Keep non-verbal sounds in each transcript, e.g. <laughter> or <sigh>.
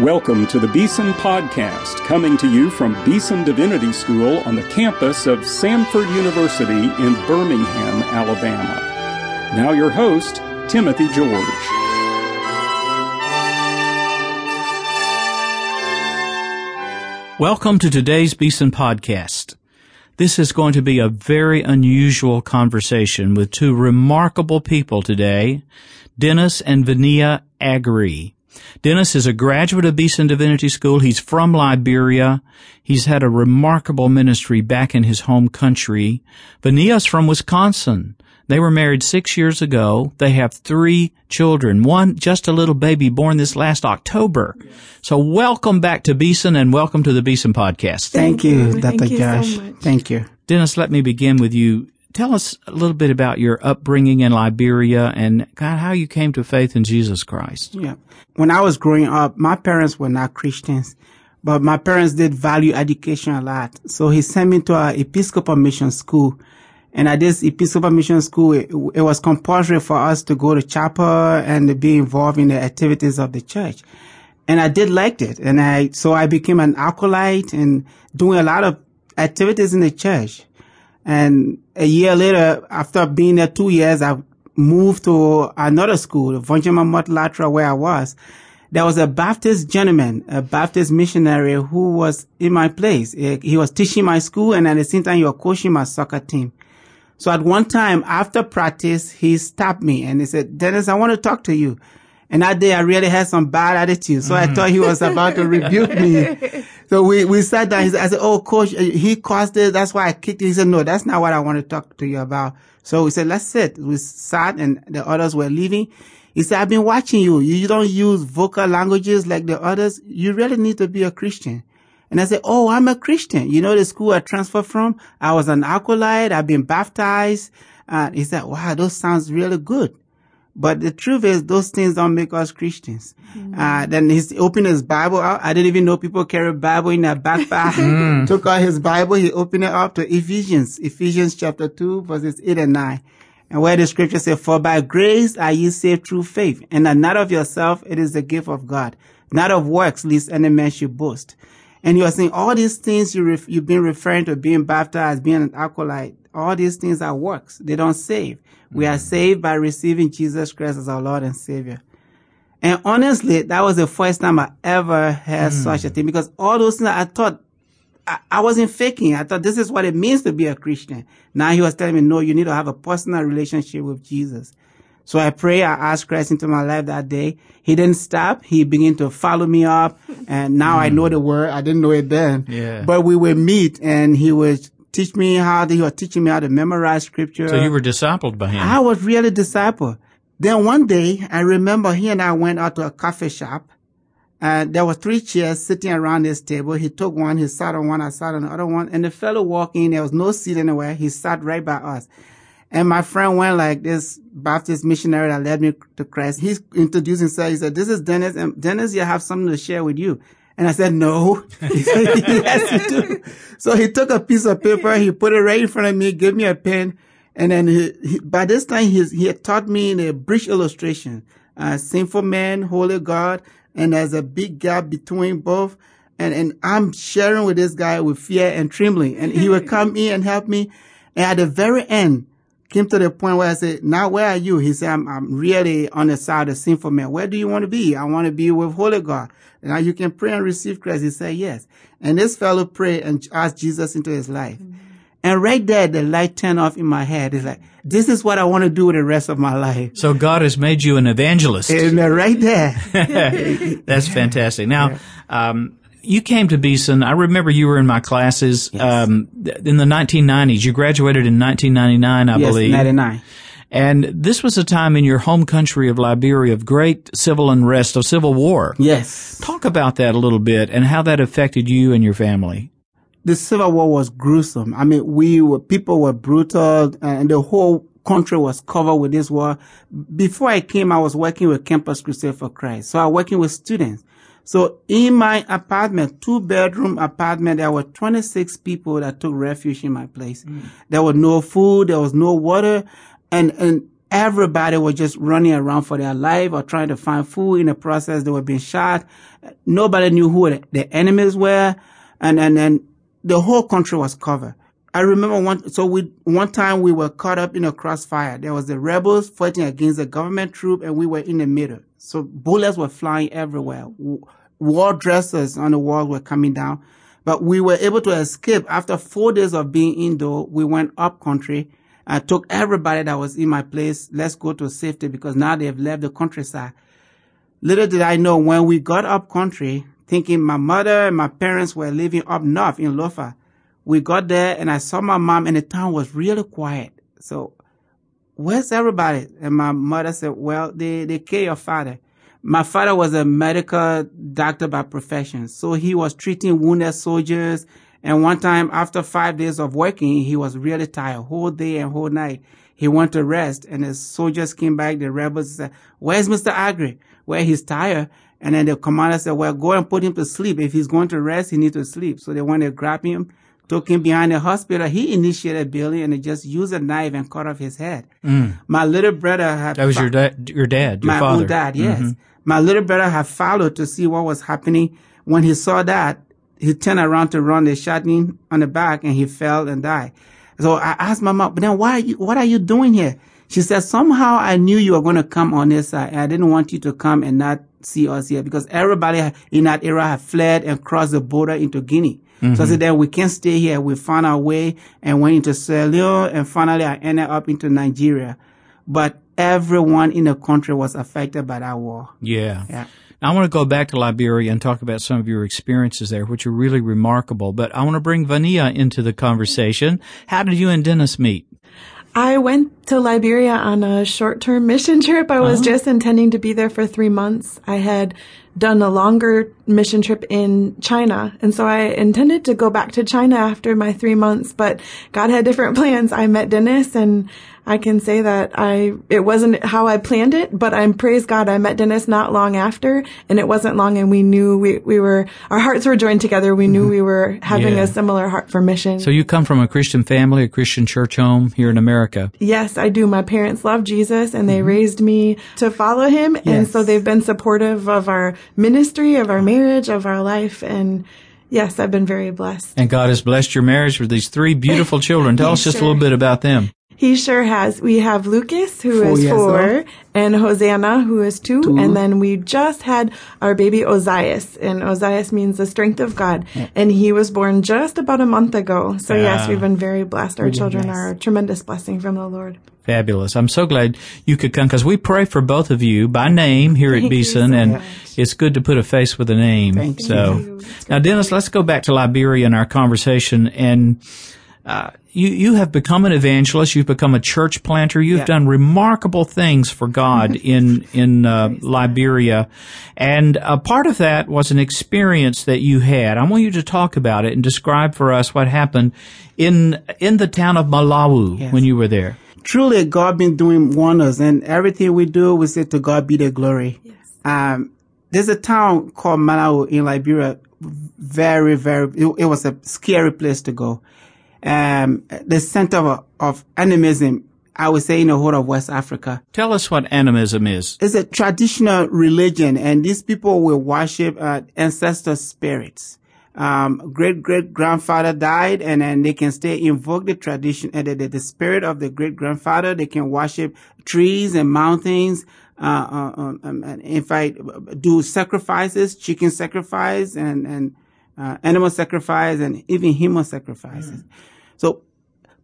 Welcome to the Beeson Podcast, coming to you from Beeson Divinity School on the campus of Samford University in Birmingham, Alabama. Now, your host, Timothy George. Welcome to today's Beeson Podcast. This is going to be a very unusual conversation with two remarkable people today, Dennis and Vania Agri. Dennis is a graduate of Beeson Divinity School. He's from Liberia. He's had a remarkable ministry back in his home country. Vania's from Wisconsin. They were married six years ago. They have three children. One, just a little baby born this last October. So welcome back to Beeson and welcome to the Beeson podcast. Thank, you, Dr. Thank you so Josh. much. Thank you. Dennis, let me begin with you. Tell us a little bit about your upbringing in Liberia and God, how you came to faith in Jesus Christ. Yeah. When I was growing up, my parents were not Christians, but my parents did value education a lot. So he sent me to a Episcopal mission school. And at this Episcopal mission school, it, it was compulsory for us to go to chapel and to be involved in the activities of the church. And I did like it. And I, so I became an acolyte and doing a lot of activities in the church. And a year later, after being there two years, I moved to another school, Voinjama Latra, where I was. There was a Baptist gentleman, a Baptist missionary who was in my place. He was teaching my school and at the same time he was coaching my soccer team. So at one time after practice, he stopped me and he said, Dennis, I want to talk to you. And that day I really had some bad attitude. So I thought he was about to rebuke me. <laughs> So we, we sat down. He said, I said, Oh, coach, uh, he caused it. That's why I kicked him. He said, no, that's not what I want to talk to you about. So we said, let's sit. We sat and the others were leaving. He said, I've been watching you. You don't use vocal languages like the others. You really need to be a Christian. And I said, Oh, I'm a Christian. You know the school I transferred from? I was an acolyte. I've been baptized. And he said, Wow, those sounds really good. But the truth is, those things don't make us Christians. Uh, then he's opened his Bible out. I didn't even know people carry Bible in their backpack. <laughs> <laughs> Took out his Bible. He opened it up to Ephesians, Ephesians chapter 2, verses 8 and 9. And where the scripture says, For by grace are ye saved through faith, and that not of yourself, it is the gift of God, not of works, lest any man should boast. And you are saying all these things you ref- you've been referring to being baptized, being an acolyte, all these things are works. They don't save. We are mm-hmm. saved by receiving Jesus Christ as our Lord and Savior. And honestly, that was the first time I ever had mm. such a thing because all those things I thought I, I wasn't faking. I thought this is what it means to be a Christian. Now he was telling me, no, you need to have a personal relationship with Jesus. So I pray, I asked Christ into my life that day. He didn't stop. He began to follow me up. And now I mm. know the word. I didn't know it then. Yeah. But we would meet and he would teach me how to, he was teaching me how to memorize scripture. So you were discipled by him. I was really disciple. Then one day, I remember he and I went out to a coffee shop. And there were three chairs sitting around this table. He took one, he sat on one, I sat on the other one. And the fellow walked in, there was no seat anywhere. He sat right by us. And my friend went like this Baptist missionary that led me to Christ. He introduced himself. He said, this is Dennis. And Dennis, you have something to share with you. And I said, no. <laughs> He said, yes, you do. So he took a piece of paper. He put it right in front of me, gave me a pen. And then he, he, by this time, he, he had taught me in a brief illustration, uh, sinful man, holy God. And there's a big gap between both. And, and I'm sharing with this guy with fear and trembling. And he would come in and help me. And at the very end, came to the point where I said, now where are you? He said, I'm, I'm really on the side of sinful man. Where do you want to be? I want to be with Holy God. Now you can pray and receive Christ. He said, yes. And this fellow prayed and asked Jesus into his life. And right there, the light turned off in my head. It's like, this is what I want to do with the rest of my life. so God has made you an evangelist. And right there. <laughs> That's <laughs> fantastic. Now, um, you came to Beeson. I remember you were in my classes um, in the 1990s. You graduated in 1999, I yes, believe. 99. And this was a time in your home country of Liberia of great civil unrest, of civil war. Yes. Talk about that a little bit and how that affected you and your family. the Civil War was gruesome. I mean, we were, people were brutal and the whole country was covered with this war. Before I came, I was working with Campus Crusade for Christ. So I was working with students. So in my apartment, two bedroom apartment, there were 26 people that took refuge in my place. Mm. There was no food. There was no water. And, and everybody was just running around for their life or trying to find food. In the process, they were being shot. Nobody knew who the, the enemies were. And, and, and the whole country was covered. I remember one, so we, one time we were caught up in a crossfire. There was the rebels fighting against the government troop and we were in the middle. So bullets were flying everywhere. War dresses on the walls were coming down. But we were able to escape after four days of being indoor. We went up country. I took everybody that was in my place. Let's go to safety because now they've left the countryside. Little did I know when we got up country, thinking my mother and my parents were living up north in Lofa. We got there and I saw my mom and the town was really quiet. So where's everybody? And my mother said, well, they, they killed your father. My father was a medical doctor by profession. So he was treating wounded soldiers. And one time after five days of working, he was really tired whole day and whole night. He went to rest and the soldiers came back. The rebels said, where's Mr. Agri? Where he's tired. And then the commander said, well, go and put him to sleep. If he's going to rest, he needs to sleep. So they went to grab him, took him behind the hospital. He initiated Billy and they just used a knife and cut off his head. Mm. My little brother had. That was your dad, your dad, your my father. own dad, yes. Mm-hmm. My little brother had followed to see what was happening. When he saw that, he turned around to run. They shot him on the back and he fell and died. So I asked my mom, but then why are you, what are you doing here? She said, somehow I knew you were going to come on this side. I didn't want you to come and not see us here because everybody in that era had fled and crossed the border into Guinea. Mm-hmm. So I said, then we can't stay here. We found our way and went into Sierra Leone and finally I ended up into Nigeria. But everyone in the country was affected by that war. Yeah. Yeah. I want to go back to Liberia and talk about some of your experiences there, which are really remarkable. But I want to bring Vania into the conversation. How did you and Dennis meet? I went to Liberia on a short-term mission trip. I was uh-huh. just intending to be there for three months. I had done a longer mission trip in China. And so I intended to go back to China after my three months, but God had different <laughs> plans. I met Dennis and I can say that I, it wasn't how I planned it, but I'm praise God. I met Dennis not long after and it wasn't long and we knew we, we were, our hearts were joined together. We knew mm-hmm. we were having yeah. a similar heart for mission. So you come from a Christian family, a Christian church home here in America. Yes, I do. My parents love Jesus and they mm-hmm. raised me to follow him. Yes. And so they've been supportive of our ministry, of our marriage, of our life. And yes, I've been very blessed. And God has blessed your marriage with these three beautiful <laughs> children. Tell us just sure. a little bit about them. He sure has. We have Lucas, who four is four, and Hosanna, who is two, two, and then we just had our baby Ozias, and Ozias means the strength of God, yeah. and he was born just about a month ago. So yeah. yes, ah. we've been very blessed. Our really children nice. are a tremendous blessing from the Lord. Fabulous. I'm so glad you could come because we pray for both of you by name here at Beeson, so and much. It's good to put a face with a name. Thank so you. now, Dennis, let's go back to Liberia in our conversation and uh, you you have become an evangelist. You've become a church planter. You've yeah. done remarkable things for God <laughs> in in uh, Liberia, and a part of that was an experience that you had. I want you to talk about it and describe for us what happened in in the town of Malawi yes. when you were there. Truly, God been doing wonders, and everything we do, we say to God be the glory. Yes. Um, there's a town called Malawi in Liberia. Very, very. It, it was a scary place to go um, the center of, of animism, I would say in the whole of West Africa. Tell us what animism is. It's a traditional religion, and these people will worship uh, ancestor spirits. Um, great great grandfather died, and then they can still invoke the tradition and uh, the, the, spirit of the great grandfather. They can worship trees and mountains. Uh, uh um, um, and in fact, do sacrifices, chicken sacrifice, and and uh, animal sacrifice, and even human sacrifices. Mm. So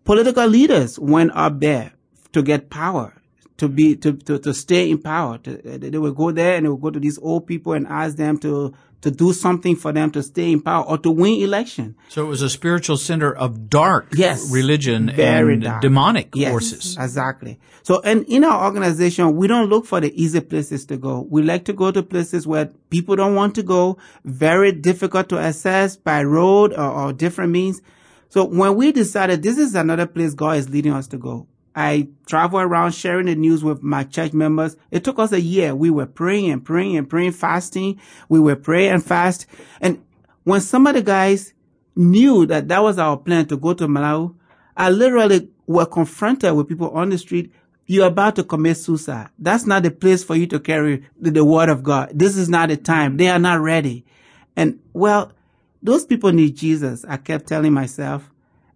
political leaders went up there to get power, to be, to, to, to stay in power. To, they would go there and they would go to these old people and ask them to, to do something for them to stay in power or to win election. So it was a spiritual center of dark yes, religion and dark. demonic yes, forces. Exactly. So and in our organization, we don't look for the easy places to go. We like to go to places where people don't want to go, very difficult to access by road or, or different means. So when we decided this is another place God is leading us to go, I travel around sharing the news with my church members. It took us a year. We were praying and praying and praying, fasting. We were praying and fast. And when some of the guys knew that that was our plan to go to Malawi, I literally were confronted with people on the street. you're about to commit suicide. That's not the place for you to carry the, the word of God. This is not the time. They are not ready. And well, those people need Jesus. I kept telling myself.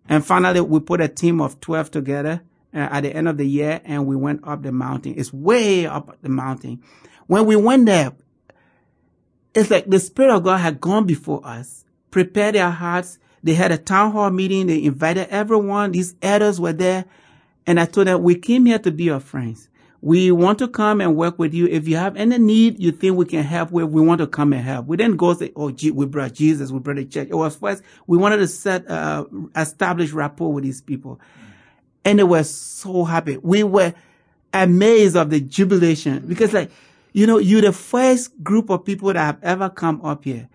And finally, we put a team of 12 together at the end of the year and we went up the mountain. It's way up the mountain. When we went there, it's like the Spirit of God had gone before us, prepared their hearts. They had a town hall meeting. They invited everyone. These elders were there. And I told them, we came here to be your friends. We want to come and work with you. If you have any need you think we can help with, we want to come and help. We didn't go say, oh, gee, we brought Jesus, we brought the church. It was first, we wanted to set, uh, establish rapport with these people. And they were so happy. We were amazed of the jubilation because like, you know, you're the first group of people that have ever come up here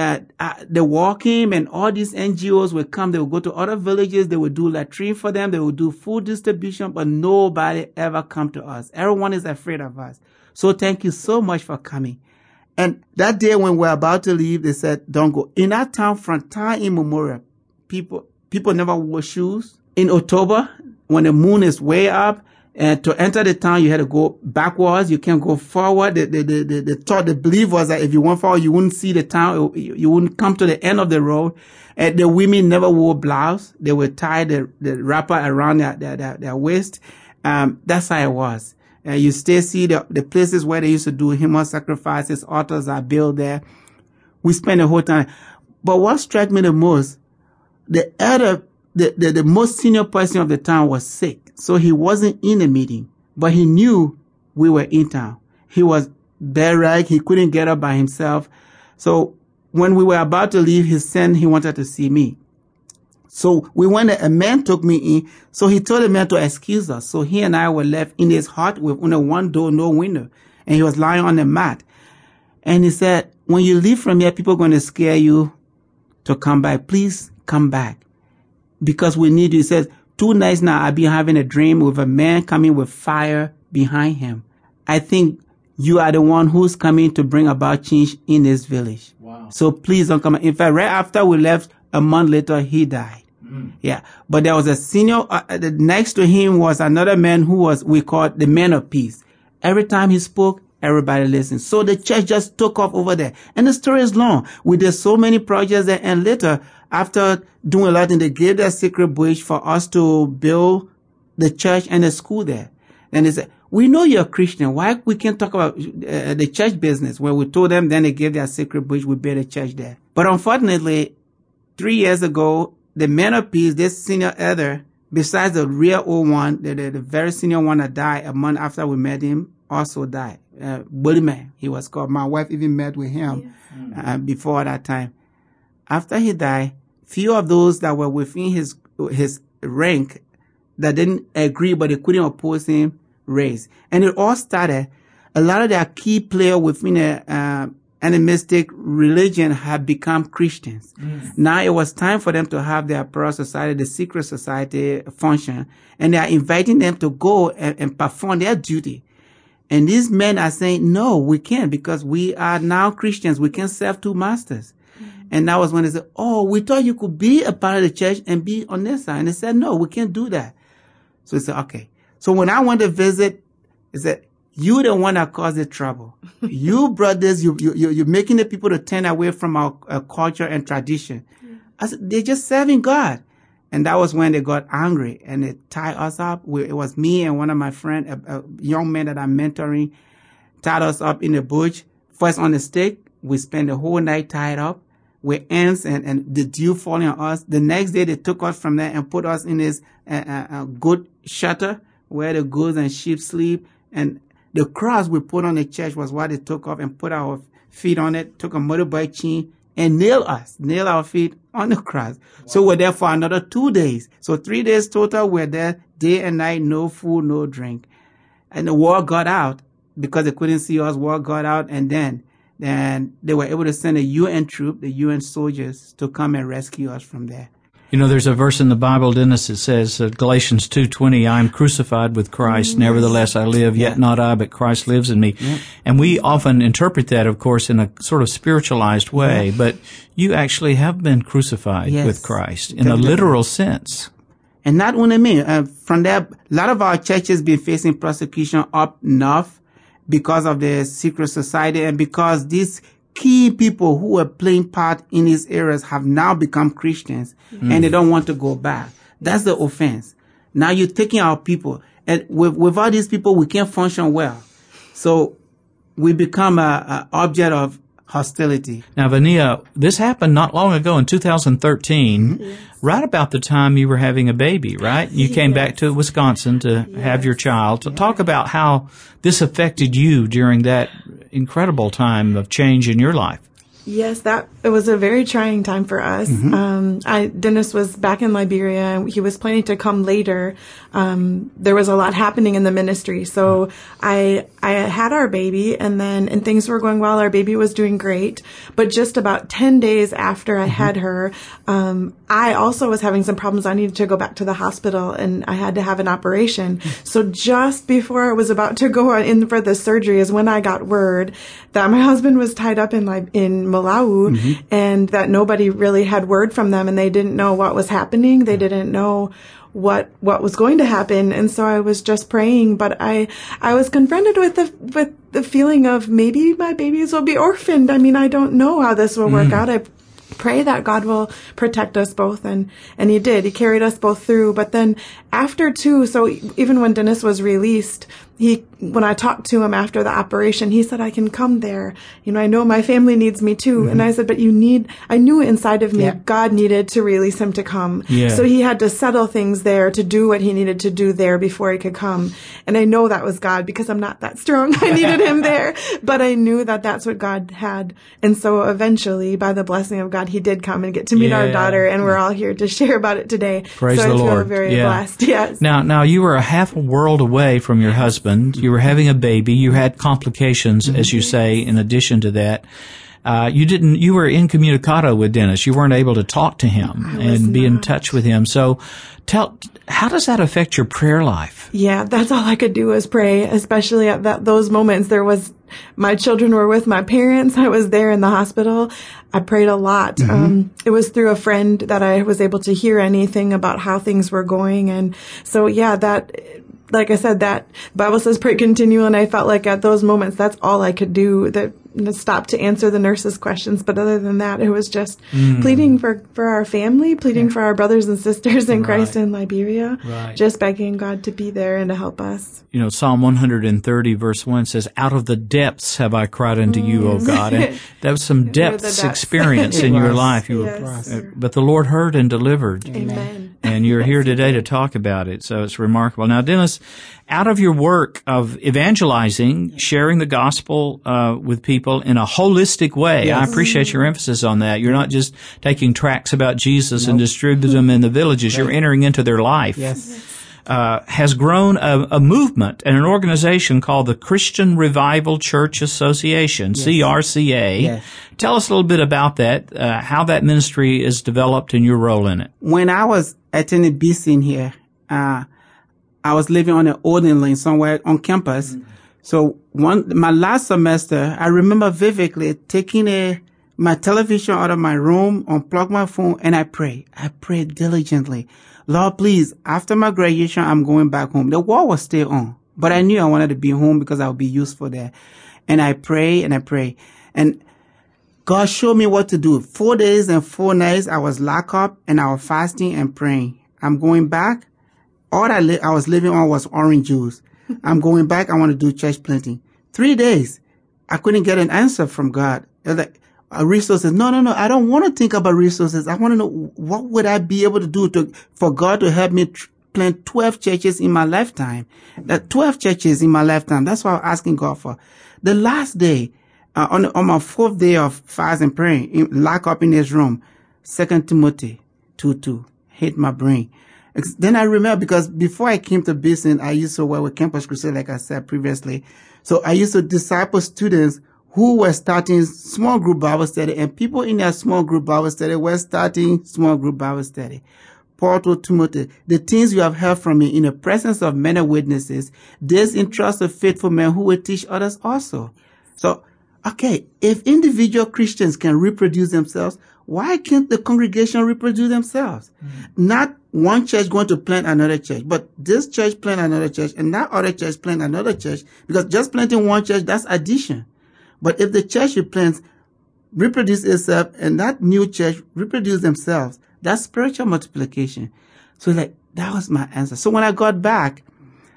uh, the walking and all these NGOs will come. They will go to other villages. They will do latrine for them. They will do food distribution, but nobody ever come to us. Everyone is afraid of us. So thank you so much for coming. And that day when we're about to leave, they said, don't go. In that town, from time immemorial, people, people never wore shoes. In October, when the moon is way up, and to enter the town, you had to go backwards. You can't go forward. The, the, the, the, thought, the belief was that if you went forward, you wouldn't see the town. You wouldn't come to the end of the road. And the women never wore blouse. They would tie the, the wrapper around their, their, their, their waist. Um, that's how it was. And you still see the, the places where they used to do human sacrifices, altars are built there. We spent the whole time. But what struck me the most, the elder, the, the, the most senior person of the town was sick. So he wasn't in the meeting, but he knew we were in town. He was bedrag. He couldn't get up by himself. So when we were about to leave, his son, he wanted to see me. So we went, a man took me in. So he told the man to excuse us. So he and I were left in his hut with only one door, no window. And he was lying on the mat. And he said, when you leave from here, people are going to scare you to come back. Please come back because we need you. He says, Two nights now, I've been having a dream with a man coming with fire behind him. I think you are the one who's coming to bring about change in this village. Wow. So please don't come. In fact, right after we left, a month later, he died. Mm. Yeah. But there was a senior, uh, uh next to him was another man who was, we called the man of peace. Every time he spoke, everybody listened. So the church just took off over there. And the story is long. We did so many projects there. And later, after doing a lot, and they gave that secret bridge for us to build the church and the school there. And they said, we know you're a Christian. Why we can't talk about uh, the church business? Where we told them, then they gave their secret bridge. We built a church there. But unfortunately, three years ago, the man of peace, this senior elder, besides the real old one, the, the, the very senior one that died a month after we met him, also died. Uh, man, he was called. My wife even met with him uh, before that time. After he died, few of those that were within his his rank that didn't agree but they couldn't oppose him raised. And it all started, a lot of their key players within a uh, animistic religion have become Christians. Mm. Now it was time for them to have their Poro society, the secret society function, and they are inviting them to go and, and perform their duty. And these men are saying, no, we can't because we are now Christians. We can't serve two masters. And that was when they said, Oh, we thought you could be a part of the church and be on this side. And they said, No, we can't do that. So he said, Okay. So when I went to visit, he said, you the one that caused the trouble. <laughs> you brought this, you, you, you're making the people to turn away from our, our culture and tradition. Yeah. I said, they're just serving God. And that was when they got angry and they tied us up. We, it was me and one of my friends, a, a, young man that I'm mentoring, tied us up in the bush. First on the stick. We spent the whole night tied up with ants and, and the dew falling on us. The next day they took us from there and put us in this uh, uh, uh goat shelter where the goats and sheep sleep. And the cross we put on the church was what they took off and put our feet on it, took a motorbike chain and nail us, nail our feet on the cross. Wow. So we're there for another two days. So three days total. We're there day and night, no food, no drink. And the war got out because they couldn't see us. War got out and then and they were able to send a UN troop, the UN soldiers, to come and rescue us from there. You know, there's a verse in the Bible, Dennis, it says, uh, Galatians 2.20, I am crucified with Christ, mm-hmm. nevertheless I live, yet yeah. not I, but Christ lives in me. Yeah. And we often interpret that, of course, in a sort of spiritualized way, yeah. but you actually have been crucified yes. with Christ in Definitely. a literal sense. And not only me, uh, from there, a lot of our churches been facing persecution up north because of the secret society and because these key people who were playing part in these areas have now become Christians mm. and they don't want to go back. That's the offense. Now you're taking our people and with, without these people, we can't function well. So we become a, a object of hostility. Now, Vania, this happened not long ago in 2013, mm-hmm. yes. right about the time you were having a baby, right? You <laughs> came back to Wisconsin to yes. have your child. So talk about how this affected you during that incredible time of change in your life. Yes, that it was a very trying time for us. Mm-hmm. Um, I, Dennis was back in Liberia. He was planning to come later. Um, there was a lot happening in the ministry, so I I had our baby, and then and things were going well. Our baby was doing great, but just about ten days after I mm-hmm. had her, um, I also was having some problems. I needed to go back to the hospital, and I had to have an operation. Mm-hmm. So just before I was about to go in for the surgery is when I got word that my <laughs> husband was tied up in in Malawi. Mm-hmm and that nobody really had word from them and they didn't know what was happening. They didn't know what what was going to happen and so I was just praying but I I was confronted with the with the feeling of maybe my babies will be orphaned I mean I don't know how this will work mm. out I pray that God will protect us both and and he did he carried us both through but then after two so even when Dennis was released he when I talked to him after the operation, he said, I can come there. You know, I know my family needs me too. Mm-hmm. And I said, but you need, I knew inside of me, yeah. God needed to release him to come. Yeah. So he had to settle things there to do what he needed to do there before he could come. And I know that was God because I'm not that strong. I needed him there, <laughs> but I knew that that's what God had. And so eventually, by the blessing of God, he did come and get to meet yeah. our daughter. And we're all here to share about it today. Praise so the I Lord. feel very blessed. <laughs> Yes. Now, now you were a half a world away from your husband. You were having a baby. You had complications, mm-hmm. as you say, in addition to that. Uh, you didn't, you were incommunicado with Dennis. You weren't able to talk to him and be in touch with him. So tell, how does that affect your prayer life? Yeah, that's all I could do was pray, especially at that, those moments. There was, my children were with my parents. I was there in the hospital. I prayed a lot. Mm-hmm. Um, it was through a friend that I was able to hear anything about how things were going. And so, yeah, that, like I said, that Bible says pray continually, and I felt like at those moments, that's all I could do. That stop to answer the nurse's questions. But other than that, it was just mm. pleading for, for our family, pleading yeah. for our brothers and sisters in right. Christ in Liberia, right. just begging God to be there and to help us. You know, Psalm 130 verse 1 says, out of the depths have I cried unto mm. you, O God. And <laughs> that was some depths, depths. experience <laughs> in your life. You yes. were, but the Lord heard and delivered. Amen. And you're here today to talk about it. So it's remarkable. Now, Dennis, out of your work of evangelizing, sharing the gospel uh, with people in a holistic way. Yes. I appreciate your emphasis on that. You're not just taking tracts about Jesus nope. and distributing them in the villages. Right. You're entering into their life. Yes. Uh, has grown a, a, movement and an organization called the Christian Revival Church Association, yes. CRCA. Yes. Tell us a little bit about that, uh, how that ministry is developed and your role in it. When I was attending BC here, uh, I was living on an Odin lane somewhere on campus. Mm-hmm. So one, my last semester, I remember vividly taking a, my television out of my room, unplug my phone, and I pray. I prayed diligently. Lord, please, after my graduation, I'm going back home. The war was still on, but I knew I wanted to be home because I would be useful there. And I pray and I pray. And God showed me what to do. Four days and four nights, I was locked up and I was fasting and praying. I'm going back all I, li- I was living on was orange juice. <laughs> I'm going back. I want to do church planting. Three days. I couldn't get an answer from God. Like, uh, resources. No, no, no. I don't want to think about resources. I want to know what would I be able to do to, for God to help me tr- plant 12 churches in my lifetime. That 12 churches in my lifetime. That's what I'm asking God for. The last day, uh, on, on my fourth day of fast and praying, in, lock up in his room, Second Timothy 2 2 hit my brain. Then I remember because before I came to Beeson, I used to work with Campus Crusade, like I said previously. So I used to disciple students who were starting small group Bible study and people in their small group Bible study were starting small group Bible study. Paul told Timothy, the things you have heard from me in the presence of many witnesses, this entrust a faithful man who will teach others also. So okay, if individual Christians can reproduce themselves, why can't the congregation reproduce themselves? Mm-hmm. Not one church going to plant another church, but this church plant another church and that other church plant another church because just planting one church, that's addition. But if the church you plant reproduce itself and that new church reproduce themselves, that's spiritual multiplication. So like, that was my answer. So when I got back,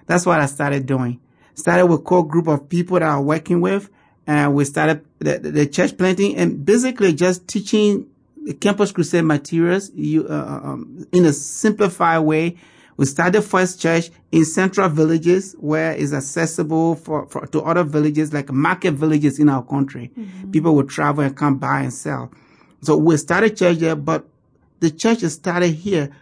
that's what I started doing. Started with core group of people that I was working with and we started the, the church planting and basically just teaching the campus crusade materials you, uh, uh, um, in a simplified way. We started first church in central villages where it's accessible for, for to other villages like market villages in our country. Mm-hmm. People would travel and come buy and sell. So we started church there, but the church started here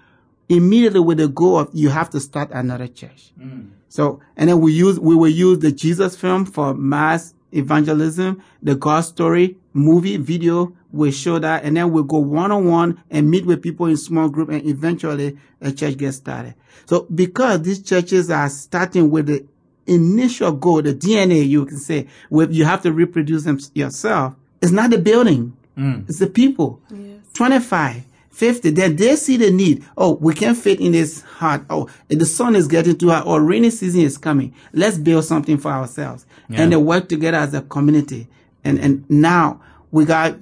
immediately with the goal of you have to start another church. Mm. So, and then we use, we will use the Jesus film for mass evangelism, the God story, movie, video will show that, and then we'll go one on one and meet with people in small group, and eventually a church gets started. So because these churches are starting with the initial goal, the DNA, you can say, where you have to reproduce them yourself, it's not the building, mm. it's the people. Yes. 25, 50, then they see the need. Oh, we can't fit in this hut. Oh, the sun is getting too hot. Or rainy season is coming. Let's build something for ourselves. Yeah. And they work together as a community. And, and now we got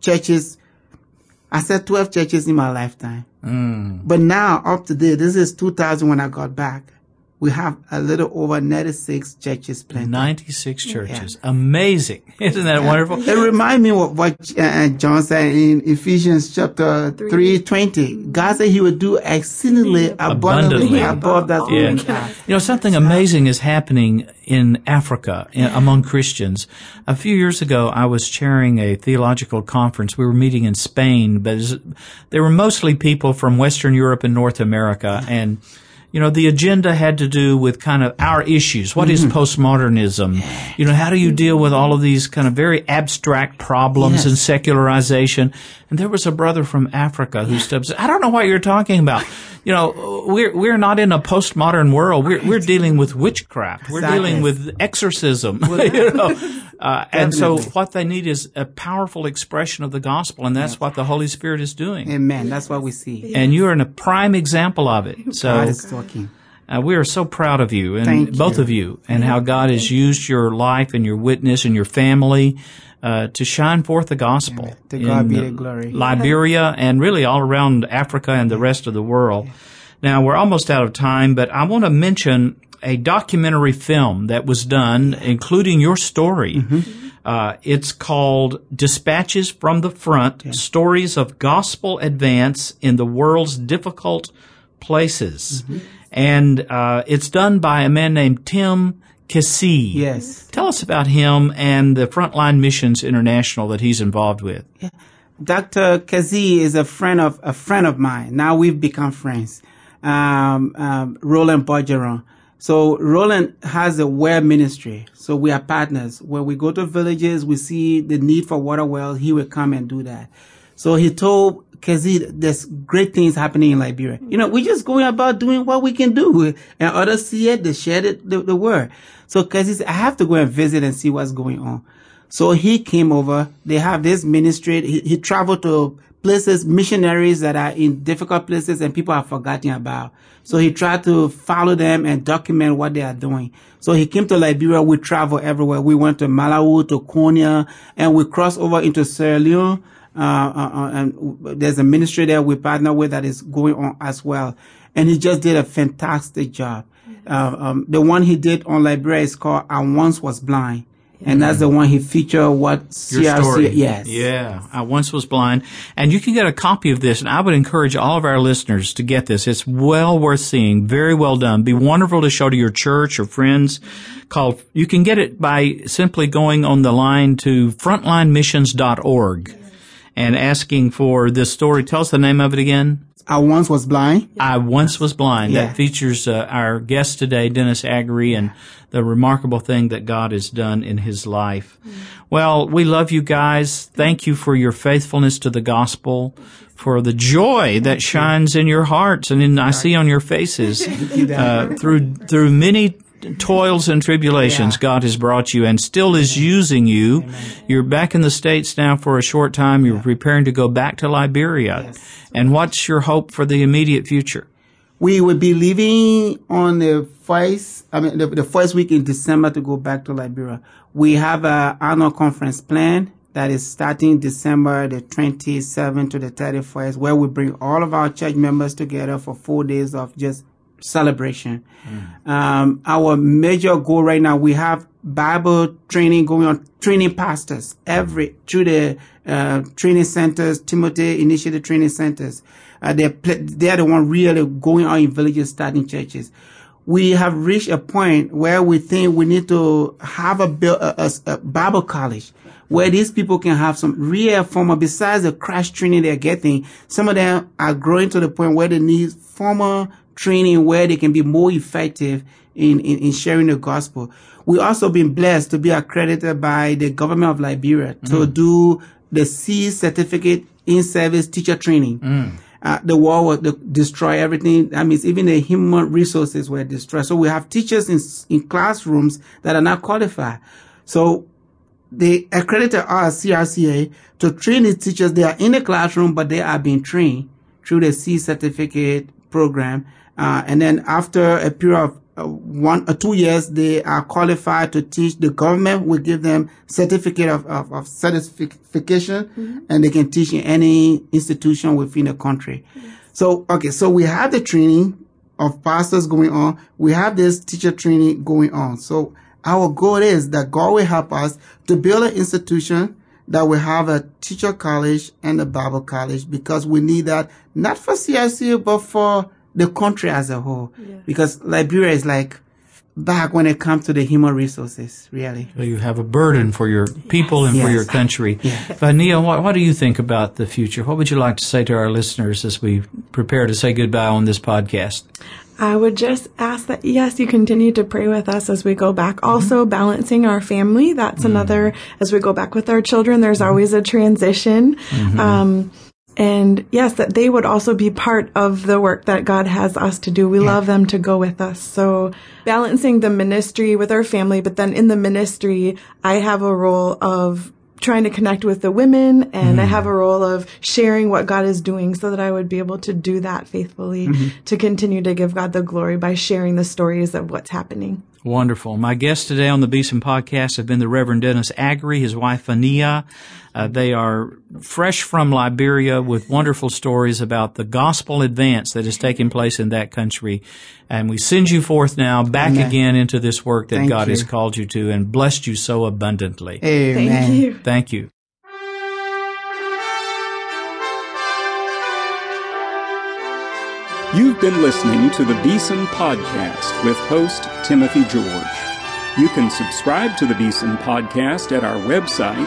churches. I said 12 churches in my lifetime. Mm. But now up to date, this is 2000 when I got back we have a little over 96 churches planted. 96 churches. Yeah. Amazing. <laughs> Isn't that wonderful? It reminds me of what uh, John said in Ephesians chapter 3, 20. God said he would do exceedingly abundantly, abundantly. above that. Yeah. You know, something amazing is happening in Africa in, among Christians. A few years ago, I was chairing a theological conference. We were meeting in Spain, but there were mostly people from Western Europe and North America. And you know, the agenda had to do with kind of our issues. What mm-hmm. is postmodernism? You know, how do you deal with all of these kind of very abstract problems yes. and secularization? And there was a brother from Africa who steps, I don't know what you're talking about. You know, we're, we're not in a postmodern world. We're, we're dealing with witchcraft. We're exactly. dealing with exorcism. <laughs> you know? <laughs> Uh, and so what they need is a powerful expression of the gospel, and that's what the Holy Spirit is doing. Amen. That's what we see. And you are in a prime example of it. So God is talking. Uh, we are so proud of you and both of you and how God has used your life and your witness and your family uh, to shine forth the gospel. To God be the glory. Liberia and really all around Africa and the rest of the world. Now we're almost out of time, but I want to mention a documentary film that was done, including your story. Mm-hmm. Uh, it's called Dispatches from the Front, yeah. Stories of Gospel Advance in the World's Difficult Places. Mm-hmm. And uh, it's done by a man named Tim Keesee. Yes. Tell us about him and the Frontline Missions International that he's involved with. Yeah. Dr. Keesee is a friend of a friend of mine. Now we've become friends. Um, um, Roland Bergeron. So Roland has a well ministry. So we are partners. When we go to villages, we see the need for water wells. He will come and do that. So he told Keesee, there's great things happening in Liberia. You know, we're just going about doing what we can do. And others see it, they share it, the, the word. So said, I have to go and visit and see what's going on. So he came over. They have this ministry. He, he traveled to places, missionaries that are in difficult places and people are forgotten about. So he tried to follow them and document what they are doing. So he came to Liberia. We travel everywhere. We went to Malawi, to Konya, and we crossed over into Sierra Leone. Uh, uh, uh, and there's a ministry there we partner with that is going on as well. And he just did a fantastic job. Uh, um, the one he did on Liberia is called I Once Was Blind and that's the one he featured what Your story. yes. Yeah. I once was blind. And you can get a copy of this, and I would encourage all of our listeners to get this. It's well worth seeing. Very well done. Be wonderful to show to your church or friends. Called, you can get it by simply going on the line to frontlinemissions.org and asking for this story. Tell us the name of it again. I once was blind. I once was blind. Yeah. That features uh, our guest today, Dennis Agri, and the remarkable thing that God has done in his life. Mm. Well, we love you guys. Thank you for your faithfulness to the gospel, for the joy that shines in your hearts and in, I see on your faces <laughs> uh, through through many toils and tribulations, Yeah. God has brought you and still is using you. You're back in the States now for a short time. You're preparing to go back to Liberia. Yes. And what's your hope for the immediate future? We will be leaving on the first, I mean, the, the first week in December to go back to Liberia. We have a annual conference plan that is starting December the 27th to the 31st, where we bring all of our church members together for four days of just celebration. Um, our major goal right now, we have Bible training going on, training pastors every through the uh, training centers, Timothy Initiative Training Centers. Uh, they're they're the one really going on in villages, starting churches. We have reached a point where we think we need to have a, a, a, a Bible college where these people can have some real formal, besides the crash training they're getting, some of them are growing to the point where they need formal training where they can be more effective in, in, in sharing the gospel. We also been blessed to be accredited by the government of Liberia to do the C certificate in service teacher training. Uh, the war de- destroy everything. That means even the human resources were destroyed. So we have teachers in, in classrooms that are not qualified. So they accredited us, CRCA, to train these teachers. They are in the classroom, but they are being trained through the C certificate program. Uh, and then after a period of uh, one or two years, they are qualified to teach. The government will give them certificate of, of, of certification and they can teach in any institution within the country. So, okay, so we have the training of pastors going on. We have this teacher training going on. So our goal is that God will help us to build an institution that will have a teacher college and a Bible college because we need that not for CIC but for the country as a whole. Because Liberia is like back when it comes to the human resources, really. So you have a burden for your people and for your country. Vania, what, what do you think about the future? What would you like to say to our listeners as we prepare to say goodbye on this podcast? I would just ask that, yes, you continue to pray with us as we go back. Mm-hmm. Also, balancing our family. That's another, as we go back with our children, there's Mm-hmm. always a transition. Um, and yes, that they would also be part of the work that God has us to do. We love them to go with us. So balancing the ministry with our family, but then in the ministry, I have a role of trying to connect with the women and I mm. have a role of sharing what God is doing so that I would be able to do that faithfully mm-hmm. to continue to give God the glory by sharing the stories of what's happening. Wonderful. My guests today on the Beeson podcast have been the Reverend Dennis Agri, his wife Vania. Uh, they are fresh from Liberia with wonderful stories about the gospel advance that is taking place in that country. And we send you forth now back Amen. again into this work that Thank God has called you to and blessed you so abundantly. Amen. Thank you. Thank you. You've been listening to the Beeson Podcast with host Timothy George. You can subscribe to the Beeson Podcast at our website,